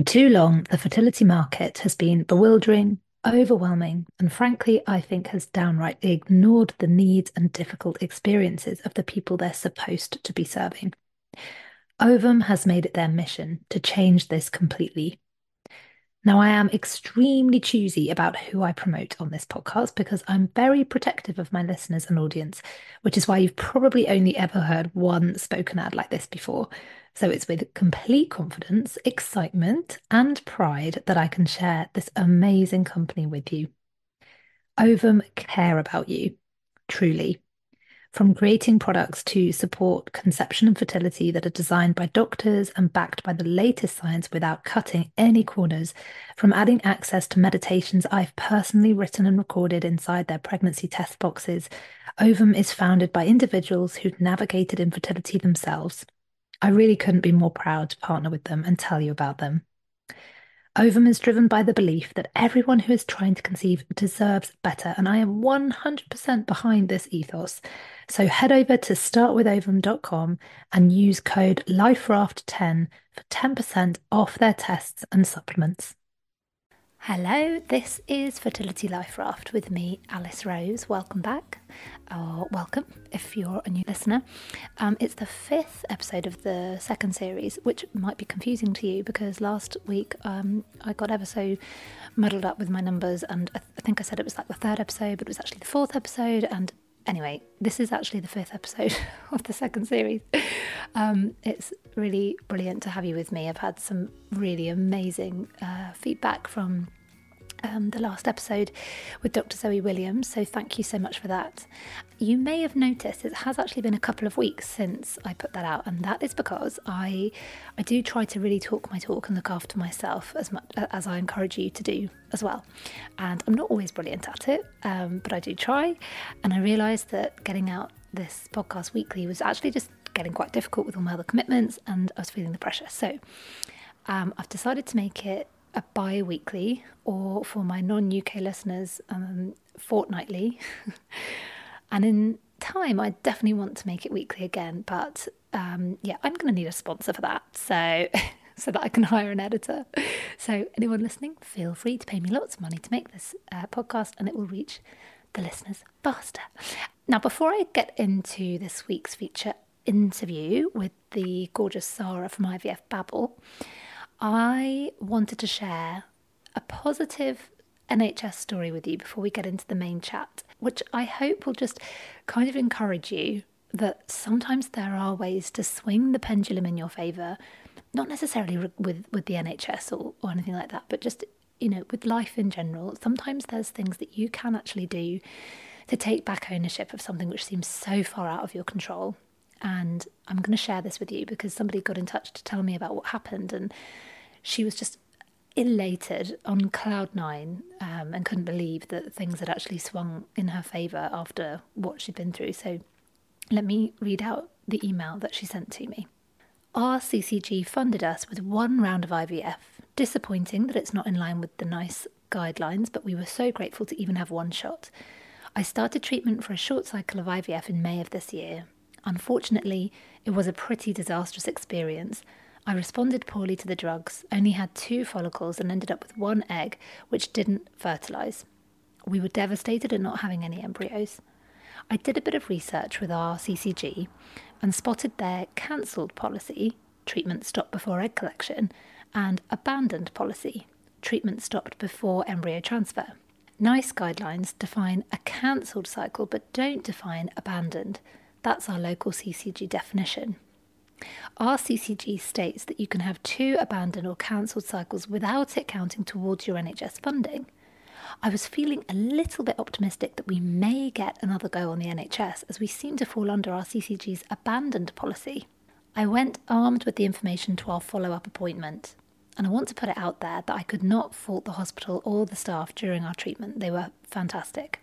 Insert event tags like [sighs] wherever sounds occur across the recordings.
For too long, the fertility market has been bewildering, overwhelming, and frankly, I think has downright ignored the needs and difficult experiences of the people they're supposed to be serving. Ovum has made it their mission to change this completely. Now, I am extremely choosy about who I promote on this podcast because I'm very protective of my listeners and audience, which is why you've probably only ever heard one spoken ad like this before. So it's with complete confidence, excitement, and pride that I can share this amazing company with you. Ovum care about you, truly from creating products to support conception and fertility that are designed by doctors and backed by the latest science without cutting any corners, from adding access to meditations I've personally written and recorded inside their pregnancy test boxes. Ovum is founded by individuals who've navigated infertility themselves. I really couldn't be more proud to partner with them and tell you about them. Ovum is driven by the belief that everyone who is trying to conceive deserves better, and I am 100% behind this ethos. So head over to startwithovum.com and use code LifeRaft10 for 10% off their tests and supplements. Hello, this is Fertility Life Raft with me, Alice Rose. Welcome back, or welcome if you're a new listener. Um, it's the fifth episode of the second series, which might be confusing to you because last week um, I got ever so muddled up with my numbers, and I, th- I think I said it was like the third episode, but it was actually the fourth episode, and anyway, this is actually the fifth episode [laughs] of the second series. Um, it's really brilliant to have you with me. I've had some really amazing uh, feedback from um, the last episode with Dr. Zoe Williams, so thank you so much for that. You may have noticed it has actually been a couple of weeks since I put that out, and that is because I I do try to really talk my talk and look after myself as much as I encourage you to do as well. And I'm not always brilliant at it, um, but I do try. And I realised that getting out this podcast weekly was actually just getting quite difficult with all my other commitments, and I was feeling the pressure. So um, I've decided to make it a bi weekly, or for my non UK listeners, um, fortnightly. [laughs] and in time, I definitely want to make it weekly again. But um, yeah, I'm going to need a sponsor for that. So. [laughs] so that I can hire an editor. So, anyone listening, feel free to pay me lots of money to make this uh, podcast and it will reach the listeners faster. Now, before I get into this week's feature interview with the gorgeous Sara from IVF Babble, I wanted to share a positive NHS story with you before we get into the main chat, which I hope will just kind of encourage you that sometimes there are ways to swing the pendulum in your favour, not necessarily with, with the NHS or, or anything like that, but just, you know, with life in general. Sometimes there's things that you can actually do to take back ownership of something which seems so far out of your control. And I'm going to share this with you because somebody got in touch to tell me about what happened. And she was just elated on cloud nine um, and couldn't believe that things had actually swung in her favour after what she'd been through. So let me read out the email that she sent to me. Our CCG funded us with one round of IVF. Disappointing that it's not in line with the NICE guidelines, but we were so grateful to even have one shot. I started treatment for a short cycle of IVF in May of this year. Unfortunately, it was a pretty disastrous experience. I responded poorly to the drugs, only had two follicles, and ended up with one egg, which didn't fertilise. We were devastated at not having any embryos. I did a bit of research with our CCG and spotted their cancelled policy, treatment stopped before egg collection, and abandoned policy, treatment stopped before embryo transfer. NICE guidelines define a cancelled cycle but don't define abandoned. That's our local CCG definition. Our CCG states that you can have two abandoned or cancelled cycles without it counting towards your NHS funding. I was feeling a little bit optimistic that we may get another go on the NHS as we seem to fall under our CCG's abandoned policy. I went armed with the information to our follow up appointment. And I want to put it out there that I could not fault the hospital or the staff during our treatment. They were fantastic.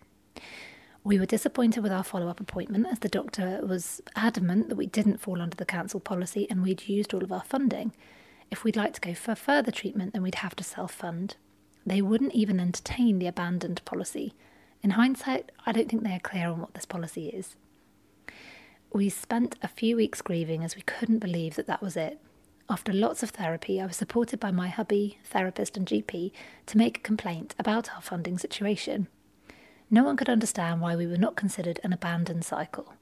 We were disappointed with our follow up appointment as the doctor was adamant that we didn't fall under the cancelled policy and we'd used all of our funding. If we'd like to go for further treatment, then we'd have to self fund. They wouldn't even entertain the abandoned policy. In hindsight, I don't think they are clear on what this policy is. We spent a few weeks grieving as we couldn't believe that that was it. after lots of therapy, I was supported by my hubby, therapist, and GP to make a complaint about our funding situation. No one could understand why we were not considered an abandoned cycle.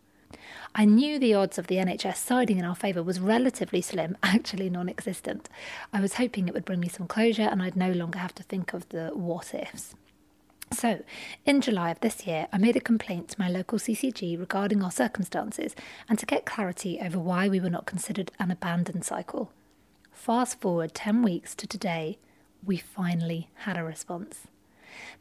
I knew the odds of the NHS siding in our favour was relatively slim, [laughs] actually non existent. I was hoping it would bring me some closure and I'd no longer have to think of the what ifs. So, in July of this year, I made a complaint to my local CCG regarding our circumstances and to get clarity over why we were not considered an abandoned cycle. Fast forward 10 weeks to today, we finally had a response.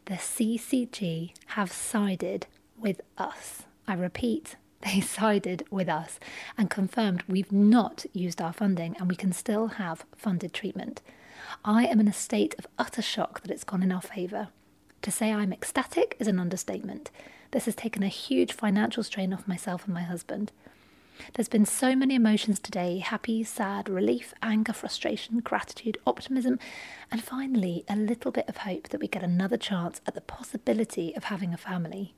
The CCG have sided with us. I repeat, [laughs] they sided with us and confirmed we've not used our funding and we can still have funded treatment. I am in a state of utter shock that it's gone in our favour. To say I'm ecstatic is an understatement. This has taken a huge financial strain off myself and my husband. There's been so many emotions today happy, sad, relief, anger, frustration, gratitude, optimism, and finally a little bit of hope that we get another chance at the possibility of having a family.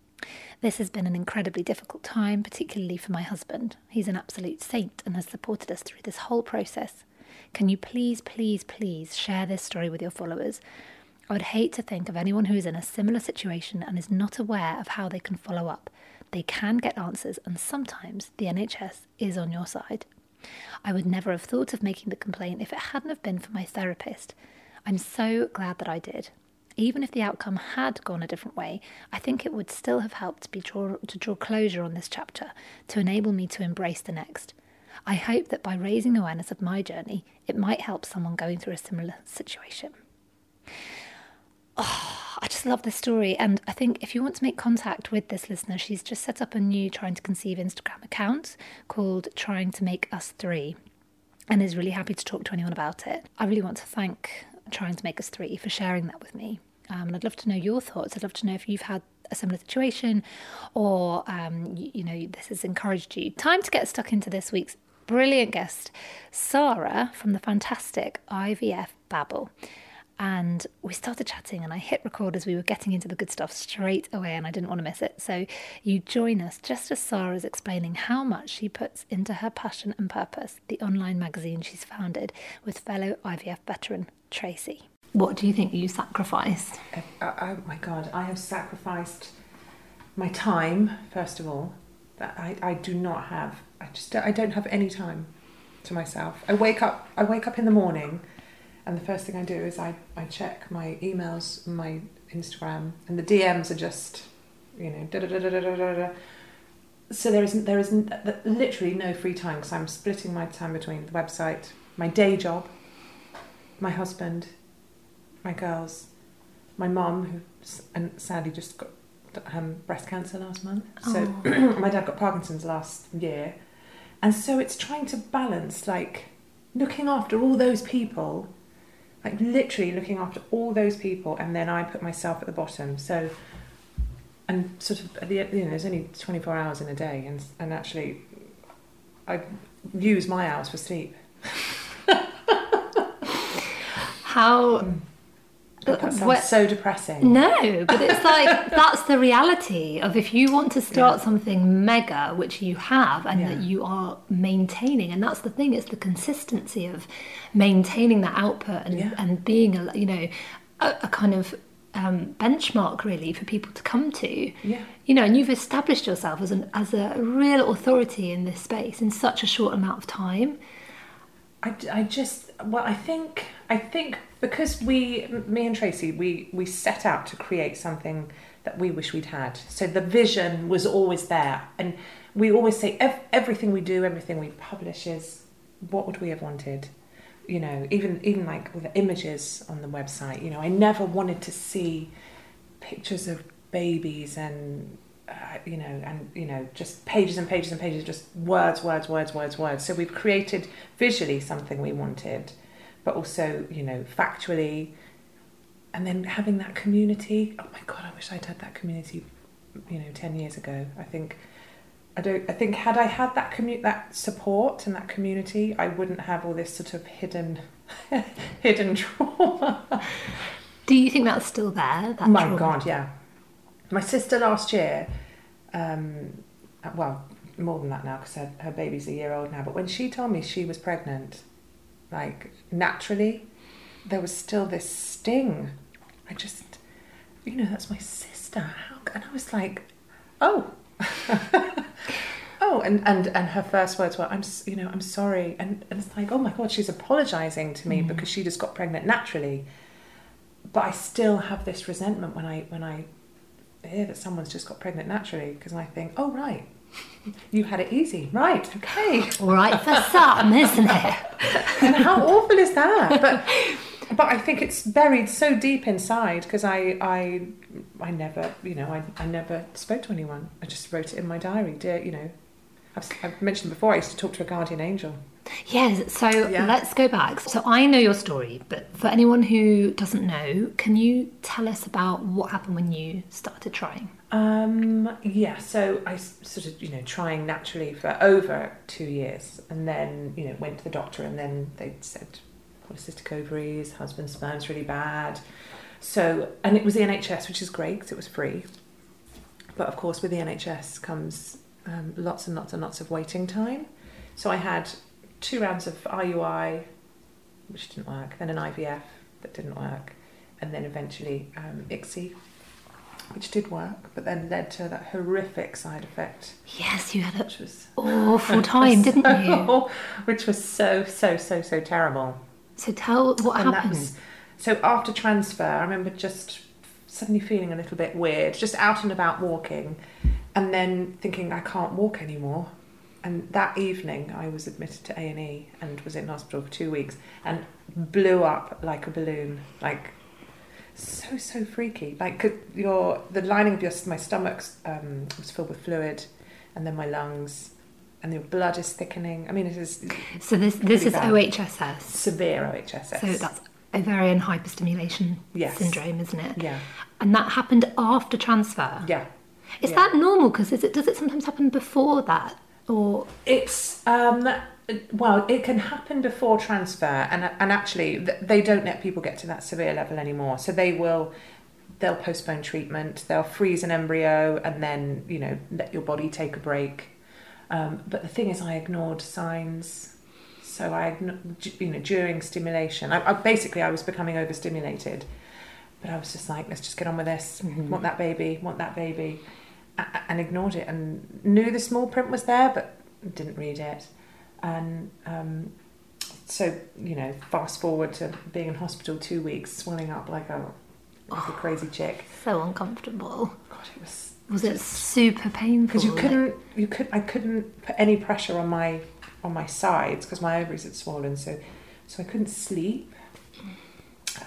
This has been an incredibly difficult time, particularly for my husband. He's an absolute saint and has supported us through this whole process. Can you please, please, please share this story with your followers? I would hate to think of anyone who is in a similar situation and is not aware of how they can follow up. They can get answers, and sometimes the NHS is on your side. I would never have thought of making the complaint if it hadn't have been for my therapist. I'm so glad that I did even if the outcome had gone a different way, I think it would still have helped draw, to draw closure on this chapter to enable me to embrace the next. I hope that by raising awareness of my journey, it might help someone going through a similar situation. Oh, [sighs] I just love this story. And I think if you want to make contact with this listener, she's just set up a new Trying to Conceive Instagram account called Trying to Make Us Three and is really happy to talk to anyone about it. I really want to thank Trying to Make Us Three for sharing that with me. Um, and I'd love to know your thoughts. I'd love to know if you've had a similar situation or, um, you, you know, this has encouraged you. Time to get stuck into this week's brilliant guest, Sara from the fantastic IVF Babble. And we started chatting, and I hit record as we were getting into the good stuff straight away, and I didn't want to miss it. So, you join us just as Sara is explaining how much she puts into her passion and purpose, the online magazine she's founded with fellow IVF veteran Tracy. What do you think you sacrificed? Uh, uh, oh my God, I have sacrificed my time, first of all. That I, I do not have. I just I don't have any time to myself. I wake up I wake up in the morning and the first thing I do is I, I check my emails, my Instagram, and the DMs are just, you know, da da da da da da da. So there is there is literally no free time because I'm splitting my time between the website, my day job, my husband, my girls, my mum, who and sadly just got um, breast cancer last month. So [clears throat] my dad got Parkinson's last year, and so it's trying to balance like looking after all those people, like literally looking after all those people, and then I put myself at the bottom. So and sort of at the you know there's only 24 hours in a day, and and actually I use my hours for sleep. How. Mm. That sounds so depressing. No, but it's like [laughs] that's the reality of if you want to start yeah. something mega, which you have, and yeah. that you are maintaining, and that's the thing. It's the consistency of maintaining that output and yeah. and being a you know a, a kind of um, benchmark really for people to come to. Yeah. You know, and you've established yourself as an as a real authority in this space in such a short amount of time. I, I just well I think I think because we me and Tracy we we set out to create something that we wish we'd had. So the vision was always there. And we always say ev- everything we do everything we publish is what would we have wanted? You know even even like with the images on the website you know I never wanted to see pictures of babies and uh, you know, and you know, just pages and pages and pages, just words, words, words, words, words. So we've created visually something we wanted, but also, you know, factually, and then having that community. Oh my god, I wish I'd had that community, you know, ten years ago. I think. I don't. I think had I had that commu- that support and that community, I wouldn't have all this sort of hidden, [laughs] hidden trauma. Do you think that's still there? That My trauma? God, yeah, my sister last year, um, well, more than that now because her, her baby's a year old now, but when she told me she was pregnant, like naturally, there was still this sting. I just, you know, that's my sister. How? And I was like, oh. [laughs] oh, and, and, and her first words were, I'm, you know, I'm sorry. And, and it's like, oh my God, she's apologizing to me mm. because she just got pregnant naturally. But I still have this resentment when I, when I hear that someone's just got pregnant naturally because I think, oh, right, you had it easy. Right, okay. All right for some, isn't it? [laughs] and how awful is that? But but I think it's buried so deep inside because I I I never you know I, I never spoke to anyone. I just wrote it in my diary. Dear, you know, I've, I've mentioned before. I used to talk to a guardian angel. Yes, so Yeah. let's go back. So I know your story, but for anyone who doesn't know, can you tell us about what happened when you started trying? Um, yeah, so I sort of, you know, trying naturally for over two years and then, you know, went to the doctor and then they said polycystic ovaries, husband's sperm's really bad. So, and it was the NHS, which is great because it was free. But of course, with the NHS comes um, lots and lots and lots of waiting time. So I had two rounds of IUI, which didn't work, then an IVF that didn't work, and then eventually um, ICSI, which did work, but then led to that horrific side effect, Yes, you had which was awful [laughs] time, didn't you? [laughs] which was so so so so terrible. So tell what And happened. was so after transfer, I remember just suddenly feeling a little bit weird, just out and about walking, and then thinking I can't walk anymore. And that evening, I was admitted to A and E and was in hospital for two weeks, and blew up like a balloon, like so so freaky. Like could your the lining of your my stomach um, was filled with fluid, and then my lungs, and your blood is thickening. I mean, it is So this this is bad. OHSS. severe OHSS. So that's ovarian hyperstimulation Yes. syndrome, isn't it? yeah, And that happened after transfer. yeah. Is Yeah. that normal? Because is it does it sometimes happen before that, or It's um well, it can happen before transfer, and and actually they don't let people get to that severe level anymore. So they will they'll postpone treatment, they'll freeze an embryo, and then you know let your body take a break. Um, but the thing is, I ignored signs. So I, you know, during stimulation, I, I basically I was becoming overstimulated, but I was just like, let's just get on with this. Want that baby? Want that baby? And ignored it and knew the small print was there, but didn't read it. And um, so, you know, fast forward to being in hospital two weeks, swelling up like a like a crazy chick. so uncomfortable? God, it was Was it super painful? because you couldn't you could I couldn't put any pressure on my on my sides because my ovaries had swollen so so I couldn't sleep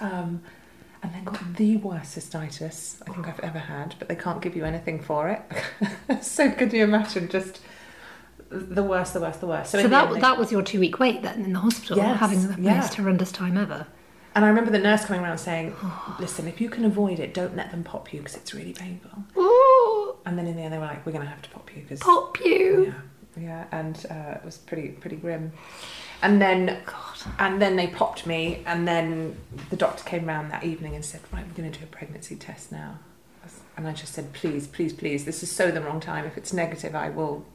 um, and then got mm. the worst cystitis I think I've ever oh. had but they can't give you anything for it. [laughs] So could you imagine just the worst the worst the worst? So, the that end that was your two week wait then in the hospital, Yes, having the yeah. most horrendous time ever. and I remember the nurse coming around saying [sighs] listen if you can avoid it don't let them pop you because it's really painful. Ooh, and then in the end they were like we're going to have to pop you because pop you. Yeah, yeah, and uh, it was pretty pretty grim. And then God. and then they popped me, and then the doctor came round that evening and said, "Right, we're going to do a pregnancy test now." And I just said, "Please, please, please, this is so the wrong time. If it's negative, I will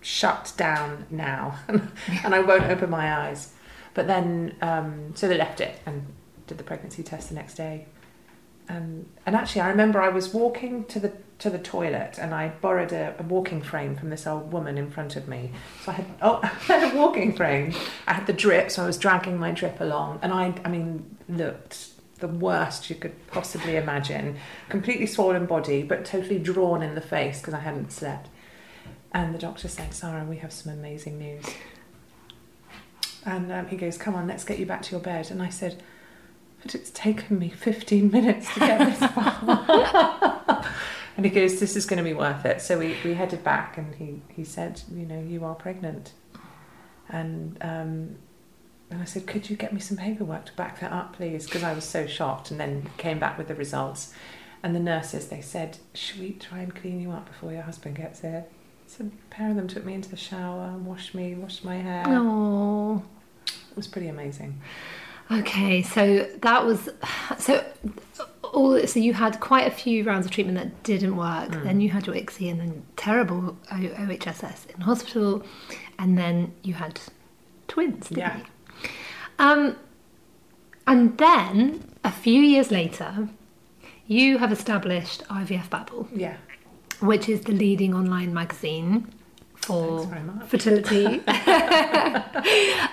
shut down now, [laughs] and I won't open my eyes." But then, um, so they left it and did the pregnancy test the next day. And and actually, I remember I was walking to the to the toilet, and I borrowed a, a walking frame from this old woman in front of me. So I had oh, [laughs] I had a walking frame. I had the drip, so I was dragging my drip along, and I I mean looked the worst you could possibly imagine. Completely swollen body, but totally drawn in the face because I hadn't slept. And the doctor said, "Sara, we have some amazing news." And um, he goes, "Come on, let's get you back to your bed." And I said, "But it's taken me 15 minutes to get this far." [laughs] and he goes, "This is going to be worth it." So we, we headed back, and he, he said, "You know, you are pregnant." And um, and I said, "Could you get me some paperwork to back that up, please?" Because I was so shocked. And then came back with the results. And the nurses, they said, "Should we try and clean you up before your husband gets here?" So a pair of them took me into the shower, washed me, washed my hair. Oh. It was pretty amazing. Okay, so that was so all. So you had quite a few rounds of treatment that didn't work. Mm. Then you had your ICSI and then terrible O- OHSS in hospital, and then you had twins. Didn't Yeah. You? Um, and then a few years later, you have established IVF Babble, Yeah. which is the leading online magazine for Thanks very much. fertility. [laughs]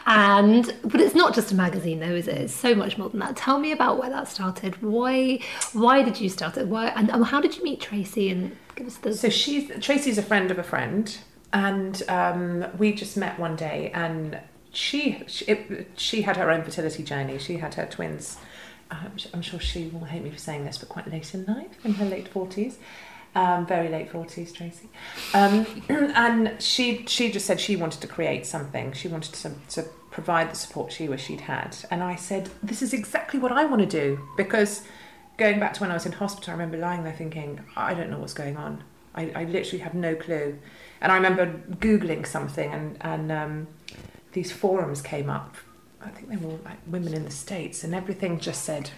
and but it's not just a magazine though, is it? It's so much more than that. Tell me about where that started. Why why did you start it? Why and, and how did you meet Tracy and give us the So she's Tracy's a friend of a friend, and um, we just met one day, and she she, it, she had her own fertility journey. She had her twins. I'm, I'm sure she will hate me for saying this, but quite late in life, in her late forties. Um, very late forties, Tracy, um, [clears throat] and she she just said she wanted to create something. She wanted to, to provide the support she wished she'd had, and I said, "This is exactly what I want to do." Because going back to when I was in hospital, I remember lying there thinking, "I don't know what's going on. I, I literally have no clue." And I remember googling something, and and um, these forums came up. I think they were like women in the states, and everything just said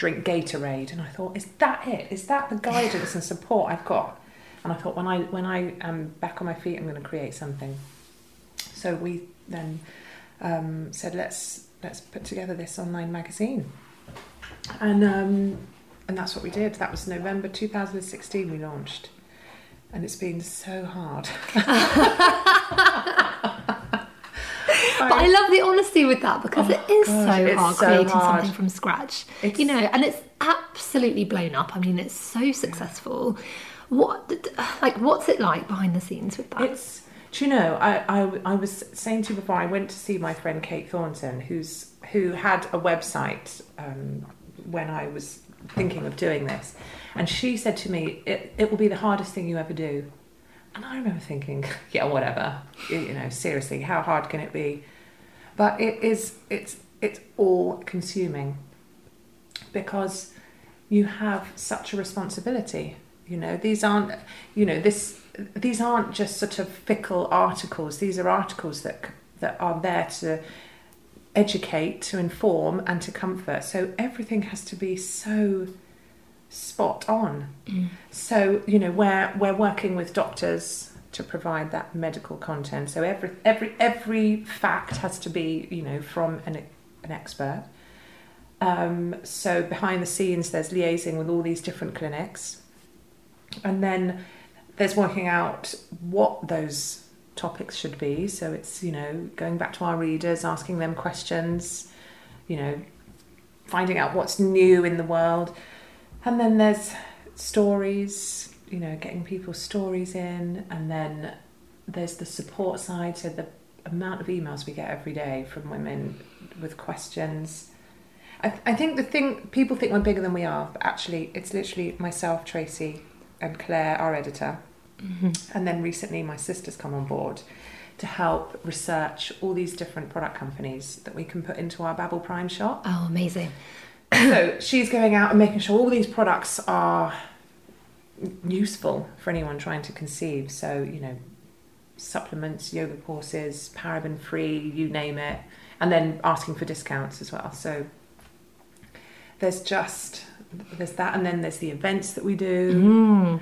drink Gatorade, and I thought, is that it? Is that the guidance and support I've got? And I thought, when I when I am back on my feet, I'm going to create something. So we then um, said, let's let's put together this online magazine, and um, and that's what we did. That was November 2016. We launched, and it's been so hard. [laughs] But I love the honesty with that because Oh, it is gosh, so hard so creating hard. something from scratch. It's- you know, and it's absolutely blown up. I mean, it's so successful. What, like, what's it like behind the scenes with that? It's. Do you know? I, I I was saying to you before. I went to see my friend Kate Thornton, who's who had a website um, when I was thinking of doing this, and she said to me, "It it will be the hardest thing you ever do." And I remember thinking, [laughs] "Yeah, whatever. You, know, seriously, how hard can it be?" But it is. It's it's all consuming because you have such a responsibility. You know, these aren't, you know, this these aren't just sort of fickle articles. These are articles that that are there to educate, to inform, and to comfort. So everything has to be so spot on. So you know, we're we're working with doctors to provide that medical content. So every every every fact has to be you know from an an expert. Um, so behind the scenes, there's liaising with all these different clinics, and then there's working out what those topics should be. So it's you know going back to our readers, asking them questions, you know, finding out what's new in the world, and then there's stories, you know, getting people's stories in, and then there's the support side. So the amount of emails we get every day from women with questions. I, I think the thing people think we're bigger than we are, but actually it's literally myself, Tracy, and Claire, our editor, mm-hmm. and then recently my sister's come on board to help research all these different product companies that we can put into our Babble Prime shop. oh, amazing. So she's going out and making sure all these products are useful for anyone trying to conceive. So, you know, supplements, yoga courses, paraben free, you name it, and then asking for discounts as well. So there's just there's that and then there's the events that we do Mm.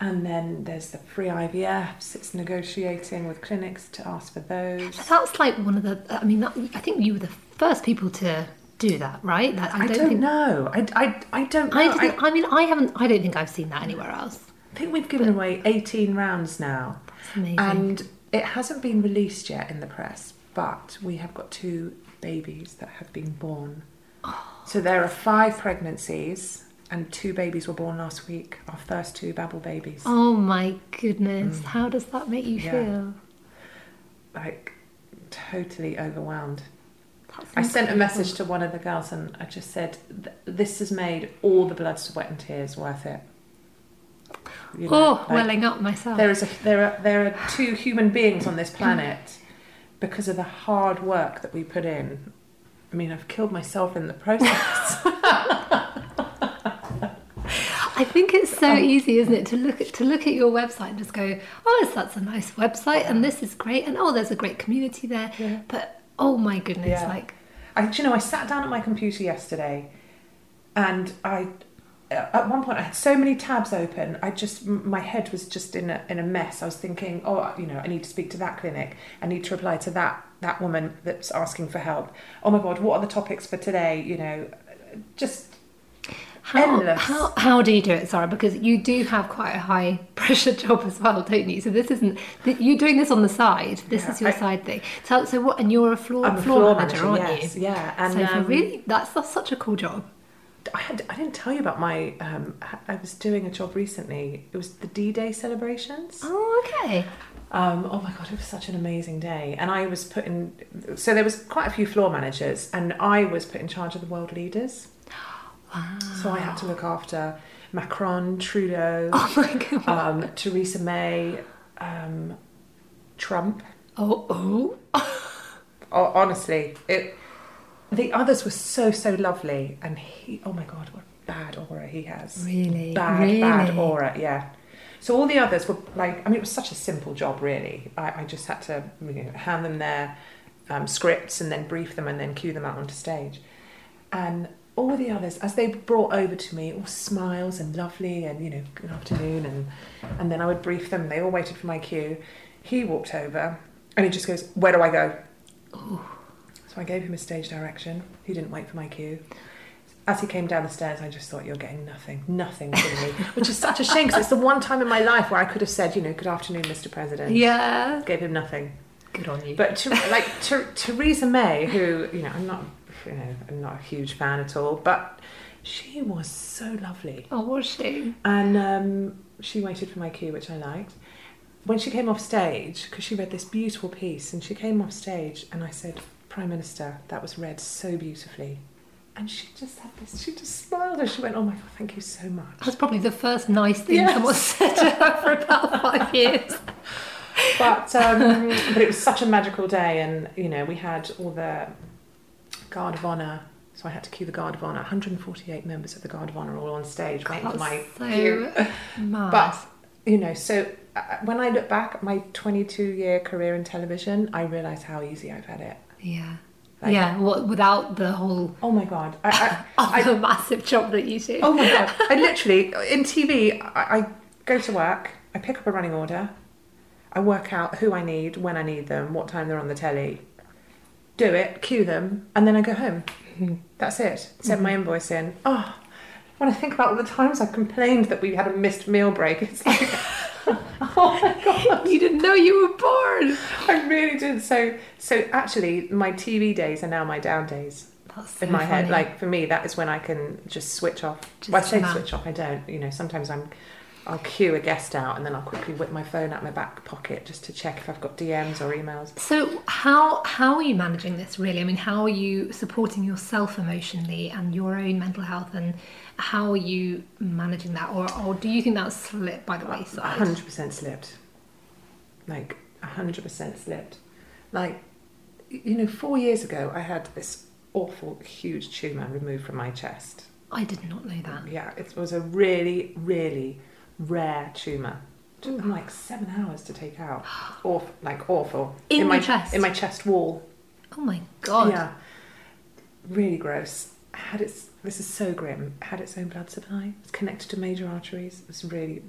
and then there's the free IVFs. It's negotiating with clinics to ask for those. That's like one of the. I mean, that, I think you were the first people to do that, right? That, I, don't, think. know. I, I, I don't know. I, I, mean, I haven't. I don't think I've seen that anywhere else. I think we've given away 18 rounds now. That's amazing. And it hasn't been released yet in the press, but we have got two babies that have been born. Oh. So there are five pregnancies, and two babies were born last week. Our first two Babble babies. oh my goodness, how does that make you Mm. Yeah. feel? Like, totally overwhelmed. I sent a message to one of the girls, and I just said, "This has made all the blood, sweat, and tears worth it." You know, Oh, like- welling up myself. There is a there are there are two human beings on this planet because of the hard work that we put in. I mean, I've killed myself in the process. [laughs] [laughs] I think it's so um, easy, isn't it, to look at to look at your website and just go, "Oh, that's a nice website, and this is great, and oh, there's a great community there." Yeah. But oh my goodness, Yeah. like I, do you know, I sat down at my computer yesterday, and I, uh, at one point, I had so many tabs open. I just, my head was just in a in a mess. I was thinking, oh, you know, I need to speak to that clinic. I need to reply to that that woman that's asking for help. Oh my God, what are the topics for today? You know, just How, endless. how, how do you do it, Sara? Because you do have quite a high [laughs] pressure job as well, don't you? So this isn't you're doing this on the side. This Yeah, is your I- side thing. So, so what? And you're a floor, I'm a floor, floor manager, manager, aren't yes, you? yeah, and, so um, really, that's that's such a cool job. I, had, I didn't tell you about my. Um, I was doing a job recently. It was the D Day celebrations. Oh, okay. Um, oh my god, it was such an amazing day. And I was put in. So there was quite a few floor managers, and I was put in charge of the world leaders. [gasps] Wow. So I had to look after Macron, Trudeau, Oh my god. um, Theresa May, um, Trump. oh, oh. Oh, honestly, it. The others were so so lovely, and he. Oh my god, what a bad aura he has. Really? bad, really? bad aura. Yeah. So all the others were like, I mean, it was such a simple job, really. I, I just had to you know, hand them their um, scripts and then brief them and then cue them out onto stage. And all the others, as they brought over to me, all smiles and lovely and you know, good afternoon, and and then I would brief them. They all waited for my cue. He walked over and he just goes, "Where do I go?" So I gave him a stage direction. He didn't wait for my cue. As he came down the stairs, I just thought, "You're getting nothing, nothing from me," which is such a shame because it's the one time in my life where I could have said, you know, "Good afternoon, Mr. President." Yeah. Gave him nothing. Good on you. But to, like to, Theresa May, who you know, I'm not, you know, I'm not a huge fan at all, but she was so lovely, oh, was she? and um, she waited for my cue, which I liked. When she came off stage, because she read this beautiful piece, and she came off stage, and I said, "Prime Minister, that was read so beautifully," and she just had this. She just smiled, and she went, "Oh my God, thank you so much." That's probably the first nice thing Yes. someone said to her for about five [laughs] years. but um, but it was such a magical day, and you know we had all the guard of honor. So I had to cue the guard of honor. 148 members of the guard of honor all on stage for my That's cue. so [laughs] mad. But you know, so uh, when I look back at my 22 year career in television, I realise how easy I've had it. yeah. Like- yeah, what, without the whole Oh my god! I, I, [laughs] I, other [laughs] massive job that you do. oh my god! I literally in TV, I, I go to work, I pick up a running order, I work out who I need, when I need them, what time they're on the telly, do it, cue them, and then I go home. Mm-hmm. That's it. Send my mm-hmm. invoice in. Oh, when I think about all the times I've complained that we had a missed meal break, it's like, [laughs] oh my god, You didn't know you were born. I really did. So, so actually, my TV days are now my down days That's so in my head. Like for me, that is when I can just switch off. Just well, I say switch off. I don't. You know, sometimes I'm. I'll cue a guest out and then I'll quickly whip my phone out my back pocket just to check if I've got DMs or emails. So how how are you managing this really? I mean, how are you supporting yourself emotionally and your own mental health, and how are you managing that, or or do you think that's slipped by the wayside? hundred percent slipped. Like hundred percent slipped. Like you know, four years ago, I had this awful, huge tumor removed from my chest. I did not know that. Yeah, it was a really, really rare tumor. Took them like seven hours to take out. Awful, like awful. In my chest? In my chest wall. Oh my god! Yeah, really gross. Had its. This is so grim. Had its own blood supply. It's connected to major arteries. It was really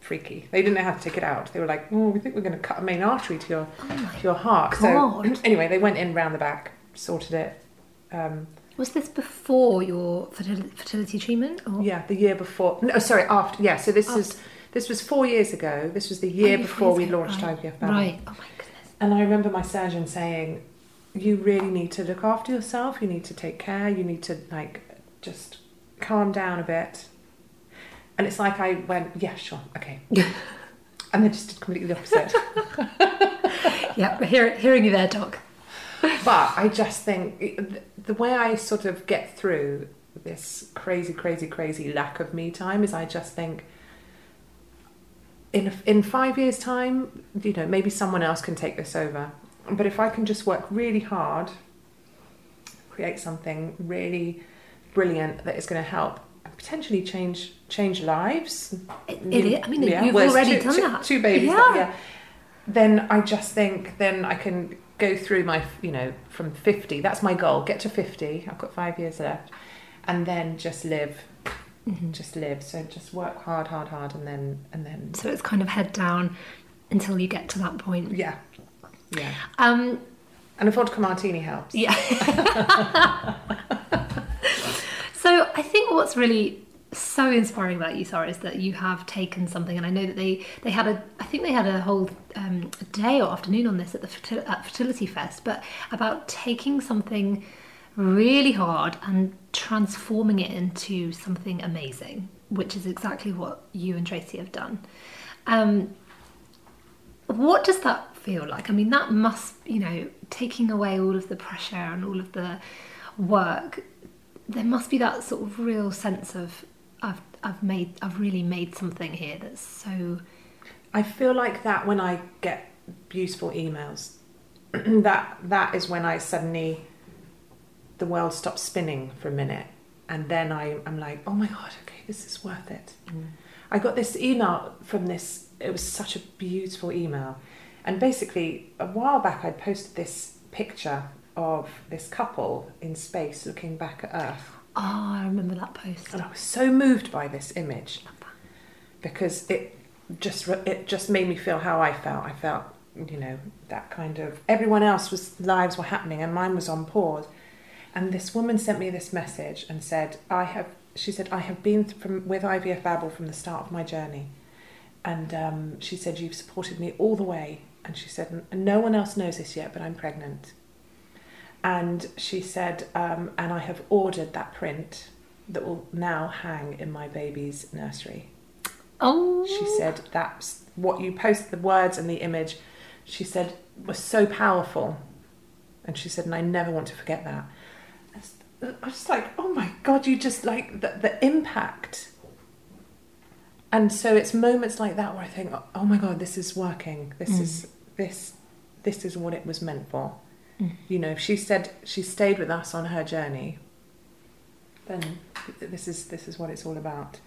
freaky. They didn't know how to take it out. They were like, "Oh, we think we're going to cut a main artery to your Oh to your heart." God. So [clears throat] anyway, they went in round the back, sorted it. Um, Was this before your fertility, treatment? Or? Yeah, the year before. No, sorry, after. Yeah, so this is this was four years ago. This was the year Oh, before we launched right. IVF Babble. Right. Oh my goodness. And I remember my surgeon saying, "You really need to look after yourself. You need to take care. You need to like just calm down a bit." And it's like I went, "Yeah, sure, okay," [laughs] and then just did completely the opposite. [laughs] yeah, hear, hearing you there, Doc. but I just think the way I sort of get through this crazy, crazy, crazy lack of me time is I just think in in five years' time, you know, maybe someone else can take this over. But if I can just work really hard, create something really brilliant that is going to help potentially change change lives. It, it. I mean, you've already two, done two- that. Two babies. Yeah. that- yeah. Then I just think then I can go through my, you know, from 50. That's my goal. Get to 50. I've got five years left. And then just live. Mhm. Just live. So just work hard, hard, hard. And then, and then, So it's kind of head down until you get to that point. yeah. Yeah. Um, And a vodka martini helps. Yeah. [laughs] so I think what's really so inspiring about you, Sara, is that you have taken something, and I know that they they had a, I think they had a whole um, day or afternoon on this at the at Fertility Fest, but about taking something really hard and transforming it into something amazing, which is exactly what you and Tracy have done. Um, what does that feel like? I mean, that must, you know, taking away all of the pressure and all of the work, there must be that sort of real sense of I've I've made I've really made something here that's so I feel like that when I get beautiful emails. [clears throat] that that is when I suddenly the world stops spinning for a minute and then I, I'm like, oh my god, okay, this is worth it. Mm. I got this email from this it was such a beautiful email. And basically a while back I'd posted this picture of this couple in space looking back at Earth. Oh, I remember that post. And I was so moved by this image because it just it just made me feel how I felt. I felt, you know, that kind of everyone else was lives were happening and mine was on pause. And this woman sent me this message and said, "I have." She said, "I have been from with IVF Babble from the start of my journey." And um, she said, "You've supported me all the way." And she said, no one else knows this yet, but I'm pregnant." And she said, um, "And I have ordered that print that will now hang in my baby's nursery." Oh, She said that's what you post the words and the image. She said was so powerful, and she said, and I never want to forget that. I was- just like, oh my god, you just like the, the impact. And so it's moments like that where I think, oh my god, this is working. This Mm. is this this is what it was meant for. Mm. You know, if she said she stayed with us on her journey, then this is this is what it's all about.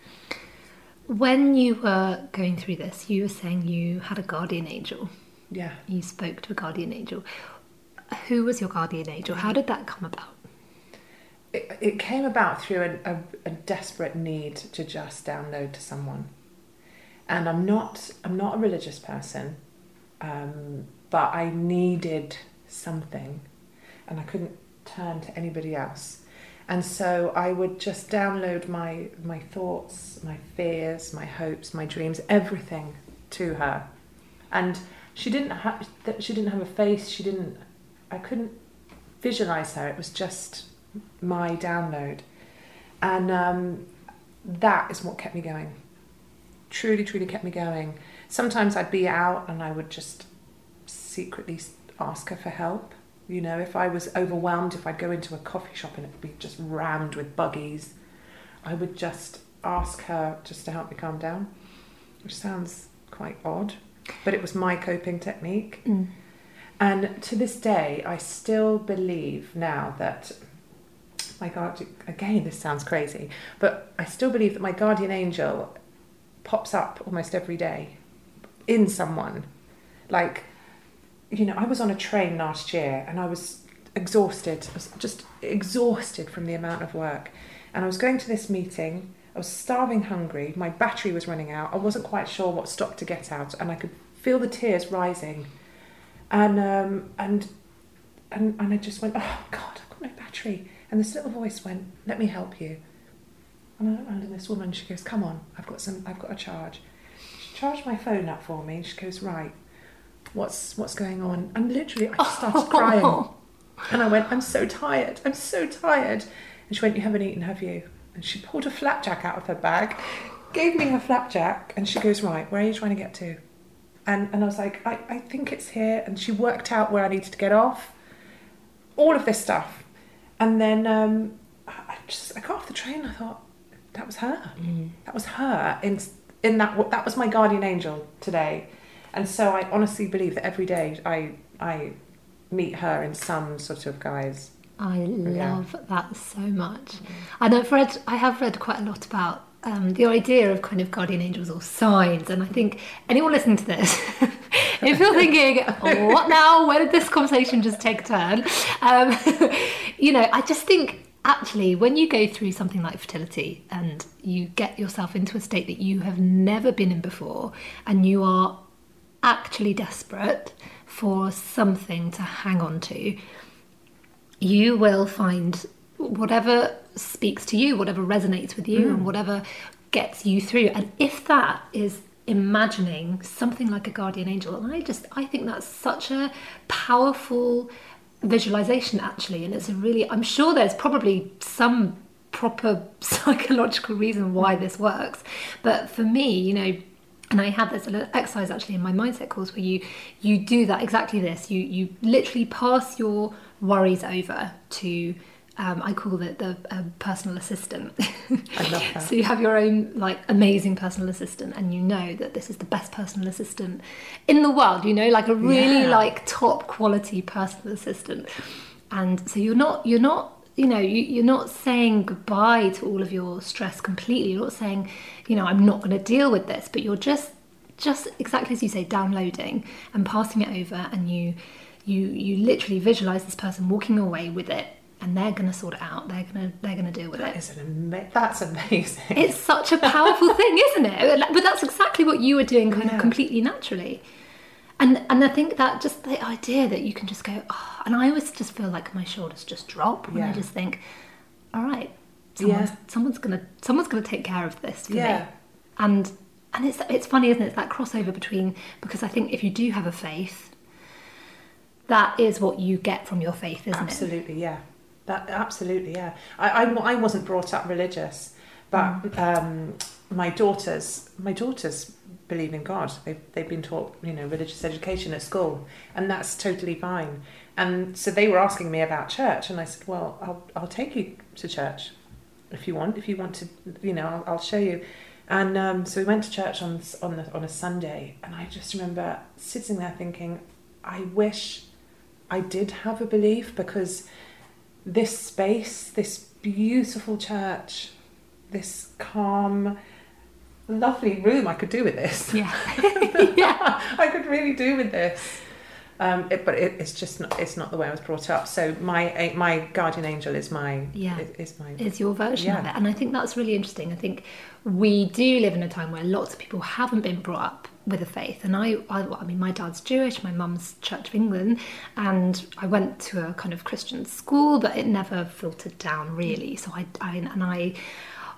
when you were going through this, you were saying you had a guardian angel. Yeah. You spoke to a guardian angel. Who was your guardian angel? How did that come about? It, it came about through a, a, a desperate need to just download to someone, and I'm not I'm not a religious person, um, but I needed something, and I couldn't turn to anybody else, and so I would just download my my thoughts, my fears, my hopes, my dreams, everything to her, and she didn't have she didn't have a face. She didn't. I couldn't visualize her. It was just my download, and um, that is what kept me going. Truly, truly kept me going. Sometimes I'd be out and I would just secretly ask her for help. You know, if I was overwhelmed, if I'd go into a coffee shop and it'd be just rammed with buggies, I would just ask her just to help me calm down, which sounds quite odd, but it was my coping technique. Mm. And to this day, I still believe now that my guardian, again, this sounds crazy, but I still believe that my guardian angel pops up almost every day in someone. Like, you know, I was on a train last year and I was exhausted, I was just exhausted from the amount of work. And I was going to this meeting, I was starving hungry, my battery was running out, I wasn't quite sure what stock to get out, and I could feel the tears rising and um, and and and I just went, oh God, I've got no battery. And this little voice went, let me help you. And I looked around and this woman, she goes, come on, I've got some, I've got a charge. She charged my phone up for me. And she goes, right, what's what's going on? And literally, I just started crying. [laughs] And I went, I'm so tired. I'm so tired. And she went, you haven't eaten, have you? And she pulled a flapjack out of her bag, gave me her flapjack, and she goes, right, where are you trying to get to? And, and I was like, I, I think it's here. And she worked out where I needed to get off. All of this stuff. And then um, I just, I got off the train. I thought, that was her. Mm. That was her. In, in that, that was my guardian angel today. And so I honestly believe that every day I, I meet her in some sort of guise. I Yeah. love that so much. And I've read, I have read quite a lot about um, the idea of kind of guardian angels or signs. And I think anyone listening to this, [laughs] if you're thinking, [laughs] what now? Where did this conversation just take a turn? Um, [laughs] you know, I just think actually when you go through something like fertility and you get yourself into a state that you have never been in before and you are actually desperate for something to hang on to, you will find whatever speaks to you, whatever resonates with you, and hmm. whatever gets you through. And if that is imagining something like a guardian angel, and I just I think that's such a powerful visualization actually, and it's a really I'm sure there's probably some proper [laughs] psychological reason why this works, but for me, you know and I have this little exercise actually in my mindset course where you you do that exactly this. You you literally pass your worries over to um, I call it the uh, personal assistant. [laughs] I love that. so you have your own like amazing personal assistant, and you know that this is the best personal assistant in the world. You know, like a really Yeah. like top quality personal assistant. And so you're not you're not you know you, you're not saying goodbye to all of your stress completely. You're not saying you know I'm not going to deal with this, but you're just just exactly as you say downloading and passing it over, and you you you literally visualize this person walking away with it and they're going to sort it out they're going to they're going to deal with That it is an ama- that's amazing. it's such a powerful thing isn't it [laughs] but that's exactly what you were doing kind Yeah. of completely naturally and and i think that just the idea that you can just go oh, and i always just feel like my shoulders just drop when i just think all right someone's, Yeah. someone's gonna someone's gonna take care of this for Yeah. me and and it's it's funny isn't it it's that crossover between because i think if you do have a faith that is what you get from your faith isn't it absolutely, yeah. That absolutely, yeah. I, I, I wasn't brought up religious, but Mm. um, my daughters, my daughters believe in God. They've they've been taught, you know, religious education at school, and that's totally fine. And so they were asking me about church, and I said, well, I'll I'll take you to church if you want. If you want to, you know, I'll, I'll show you. And um, so we went to church on on the, on a Sunday, and I just remember sitting there thinking, I wish I did have a belief because this space, this beautiful church, this calm, lovely room, I could do with this. yeah [laughs] yeah I could really do with this. Um, it, but it, it's just not, it's not the way I was brought up. So my my guardian angel is my Yeah. is, my is your version of Yeah. it. And I think that's really interesting. I think we do live in a time where lots of people haven't been brought up with a faith. And I, I, I mean, my dad's Jewish, my mum's Church of England, and I went to a kind of Christian school, but it never filtered down really. So I, I and I.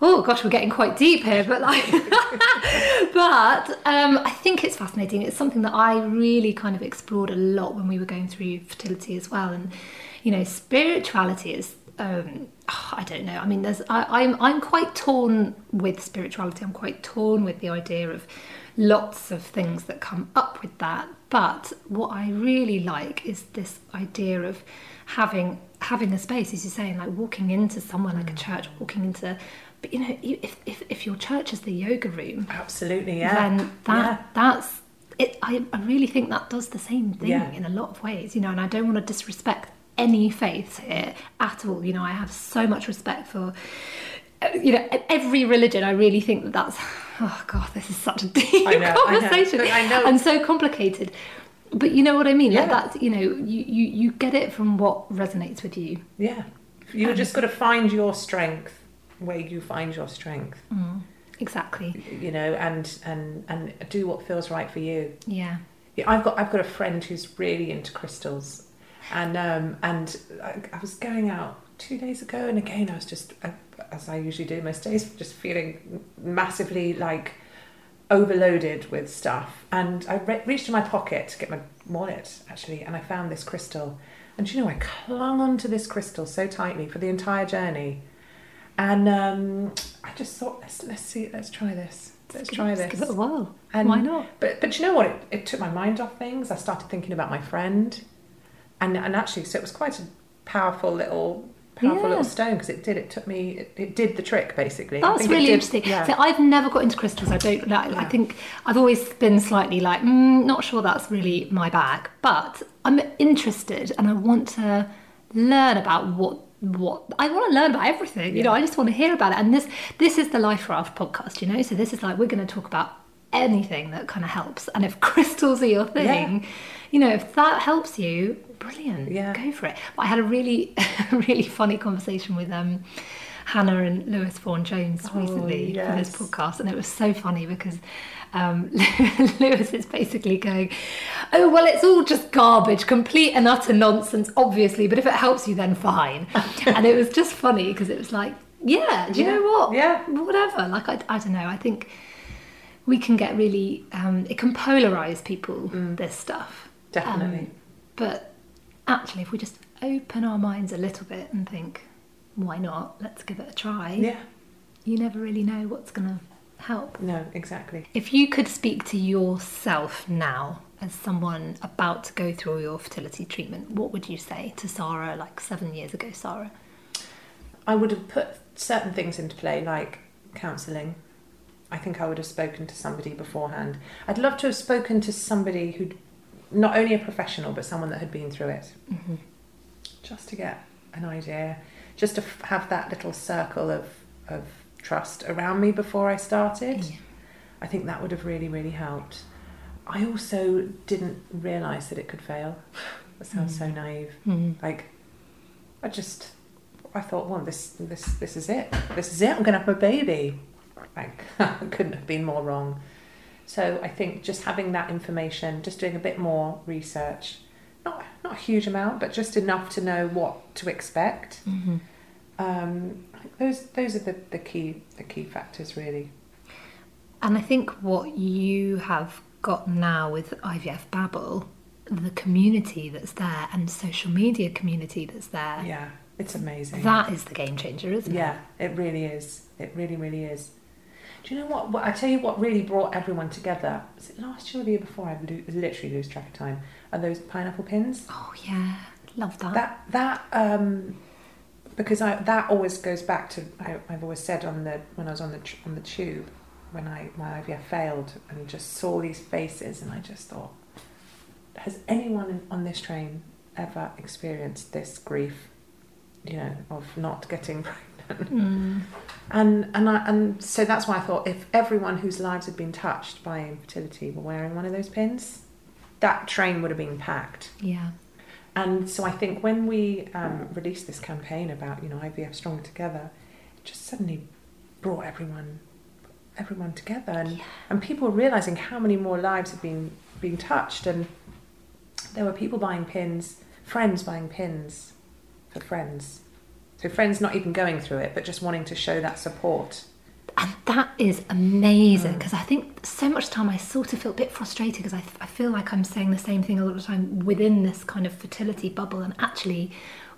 Oh gosh, we're getting quite deep here, but like, [laughs] but um, I think it's fascinating. It's something that I really kind of explored a lot when we were going through fertility as well, and you know, spirituality is um, I don't know. I mean, there's I, I'm I'm quite torn with spirituality. I'm quite torn with the idea of lots of things that come up with that. But what I really like is this idea of having having a space, as you're saying, like walking into somewhere like a church, walking into. But you know, if if, if your church is the yoga room, absolutely yeah. then that that's it. I, I really think that does the same thing Yeah. in a lot of ways, you know. And I don't want to disrespect any faiths here at all. You know, I have so much respect for. uh, You know, every religion. I really think that that's. Oh God, this is such a [laughs] deep I know, I know, conversation I know- and so complicated. But you know what I mean? Like Yeah. that's you know you, you you get it from what resonates with you. yeah. You just got to find your strength where you find your strength, Exactly. you know, and and and do what feels right for you. Yeah. Yeah, I've got I've got a friend who's really into crystals, and um, and I, I was going out two days ago, and again I was just uh, as I usually do most days, just feeling massively like overloaded with stuff, and I re- reached in my pocket to get my wallet actually, and I found this crystal, and you know I clung onto this crystal so tightly for the entire journey, and um, I just thought let's let's see let's try this. Let's try Let's this. Give it a whirl. And- Why not? But but you know what? It, it took my mind off things. I started thinking about my friend, and and actually, so it was quite a powerful little powerful Yeah. little stone because it did. It took me. It, it did the trick basically. That's really did- interesting. Yeah. So I've never got into crystals. I don't. Like, I think I've always been slightly like, mm, not sure that's really my bag. But I'm interested, and I want to learn about what what I want to learn about everything. You know, I just want to hear about it. And this this is the Life Raft podcast. You know, so this is like we're going to talk about anything that kind of helps. And if [laughs] crystals are your thing, you know, if that helps you, brilliant. Yeah. go for it. But I had a really [laughs] really funny conversation with um Hannah and Lewis Vaughan Jones Oh, recently for this podcast, and it was so funny because um, [laughs] Lewis is basically going, "Oh well, it's all just garbage, complete and utter nonsense, obviously. But if it helps you, then fine." [laughs] and it was just funny because it was like, "Yeah, do you Yeah, know what? yeah. whatever." Like I, I don't know. I think we can get really, um, it can polarize people. This stuff, Definitely. Um, but actually, if we just open our minds a little bit and think, why not? Let's give it a try. yeah. You never really know what's going to help. No, exactly. If you could speak to yourself now as someone about to go through your fertility treatment, what would you say to Sara, like seven years ago, Sara? I would have put certain things into play, like counselling. I think I would have spoken to somebody beforehand. I'd love to have spoken to somebody who'd not only a professional, but someone that had been through it, Mm-hmm. just to get an idea, just to f- have that little circle of, of trust around me before I started. Yeah. I think that would have really, really helped. I also didn't realise that it could fail. [sighs] That sounds so naive. Mm. Like, I just, I thought, well, this, this, this is it. This is it. I'm gonna have a baby. Like, [laughs] I couldn't have been more wrong. So I think just having that information, just doing a bit more research, not not a huge amount, but just enough to know what to expect. Mm-hmm. Um, those those are the, the key the key factors really. And I think what you have got now with IVF Babble, the community that's there and social media community that's there, Yeah, it's amazing. that is the game changer, isn't it? Yeah, it really is. It really, really is. Do you know what? what I tell you what really brought everyone together. Was it last year or the year before? I lo- literally lose track of time. Are those pineapple pins? Oh yeah, love that. That that um, because I that always goes back to I, I've always said on the when I was on the on the tube when I my IVF failed and just saw these faces and I just thought, has anyone on this train ever experienced this grief? You know, of not getting [laughs] pregnant. Mm. And and I, and so that's why I thought if everyone whose lives had been touched by infertility were wearing one of those pins, that train would have been packed. Yeah. And so I think when we um, released this campaign about you know IVF Stronger Together, it just suddenly brought everyone everyone together, and Yeah. and people realizing how many more lives have been being touched, and there were people buying pins, friends buying pins for friends. So friends not even going through it, but just wanting to show that support. And that is amazing Mm. because I think so much time I sort of feel a bit frustrated because I, I feel like I'm saying the same thing a lot of the time within this kind of fertility bubble. And actually,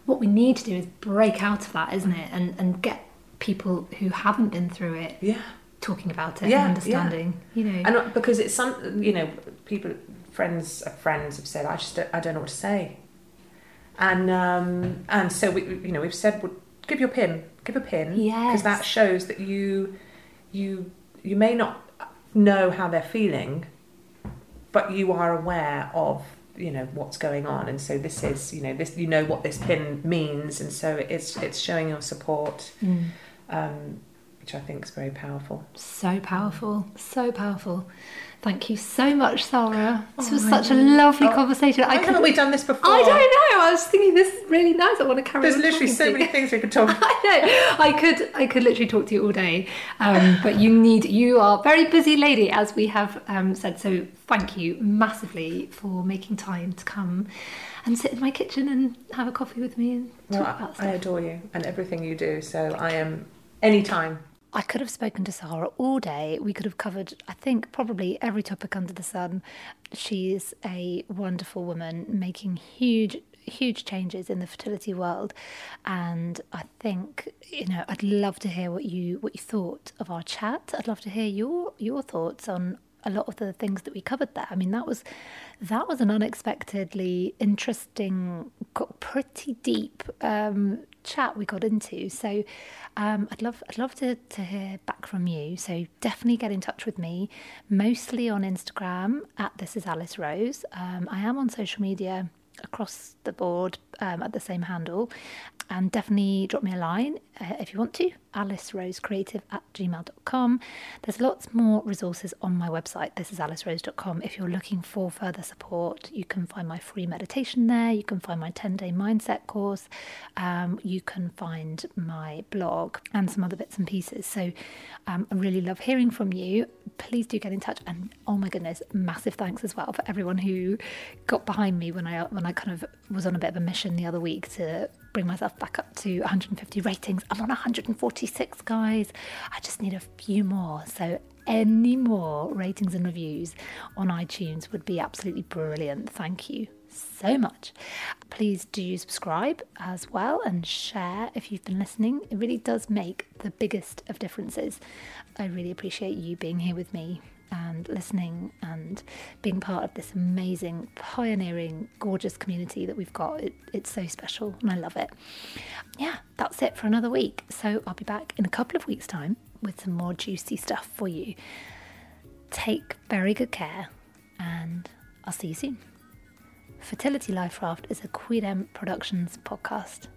what we need to do is break out of that, isn't it? And, and get people who haven't been through it Yeah. talking about it Yeah, and understanding, you know. And because it's some, you know, people, friends of friends have said, I just, don't, I don't know what to say. And um, and so we, you know, we've said, well, give your pin, give a pin, yeah, because that shows that you, you, you may not know how they're feeling, but you are aware of, you know, what's going on, and so this is, you know, this, you know what this pin means, and so it's, it's showing your support, Mm. um, which I think is very powerful. So powerful, so powerful. Thank you so much, Sara. This Oh, was such a lovely Oh, conversation. Why I haven't we done this before? I don't know. I was thinking this is really nice. I want to carry this. There's on. literally so to many things we could talk about. [laughs] I know. I could. I could literally talk to you all day. Um, but you need. You are a very busy lady, as we have um, said. So thank you massively for making time to come and sit in my kitchen and have a coffee with me and talk Well, about stuff. I adore you and everything you do. So I am anytime. I could have spoken to Sara all day. We could have covered, I think, probably every topic under the sun. She's a wonderful woman making huge, huge changes in the fertility world, and I think you know I'd love to hear what you what you thought of our chat. I'd love to hear your your thoughts on a lot of the things that we covered there. I mean, that was that was an unexpectedly interesting, pretty deep um, chat we got into. So um, I'd love I'd love to to hear back from you. So definitely get in touch with me, mostly on Instagram at this is Alice Rose. Um, I am on social media across the board um, at the same handle. and definitely drop me a line uh, if you want to alicerosecreative at gmail.com there's lots more resources on my website. This is alicerose.com if you're looking for further support you can find my free meditation there. You can find my 10-day mindset course. Um, you can find my blog and some other bits and pieces. So um, i really love hearing from you please do get in touch and oh my goodness massive thanks as well for everyone who got behind me when i when i kind of was on a bit of a mission the other week to bring myself back up to 150 ratings. I'm on 146, guys. I just need a few more. So, any more ratings and reviews on iTunes would be absolutely brilliant. Thank you so much. Please do subscribe as well and share if you've been listening. It really does make the biggest of differences. I really appreciate you being here with me and listening and being part of this amazing, pioneering, gorgeous community that we've got. It, it's so special and I love it. Yeah, that's it for another week. So I'll be back in a couple of weeks' time with some more juicy stuff for you. Take very good care and I'll see you soon. Fertility Life Raft is a Queerdom Productions podcast.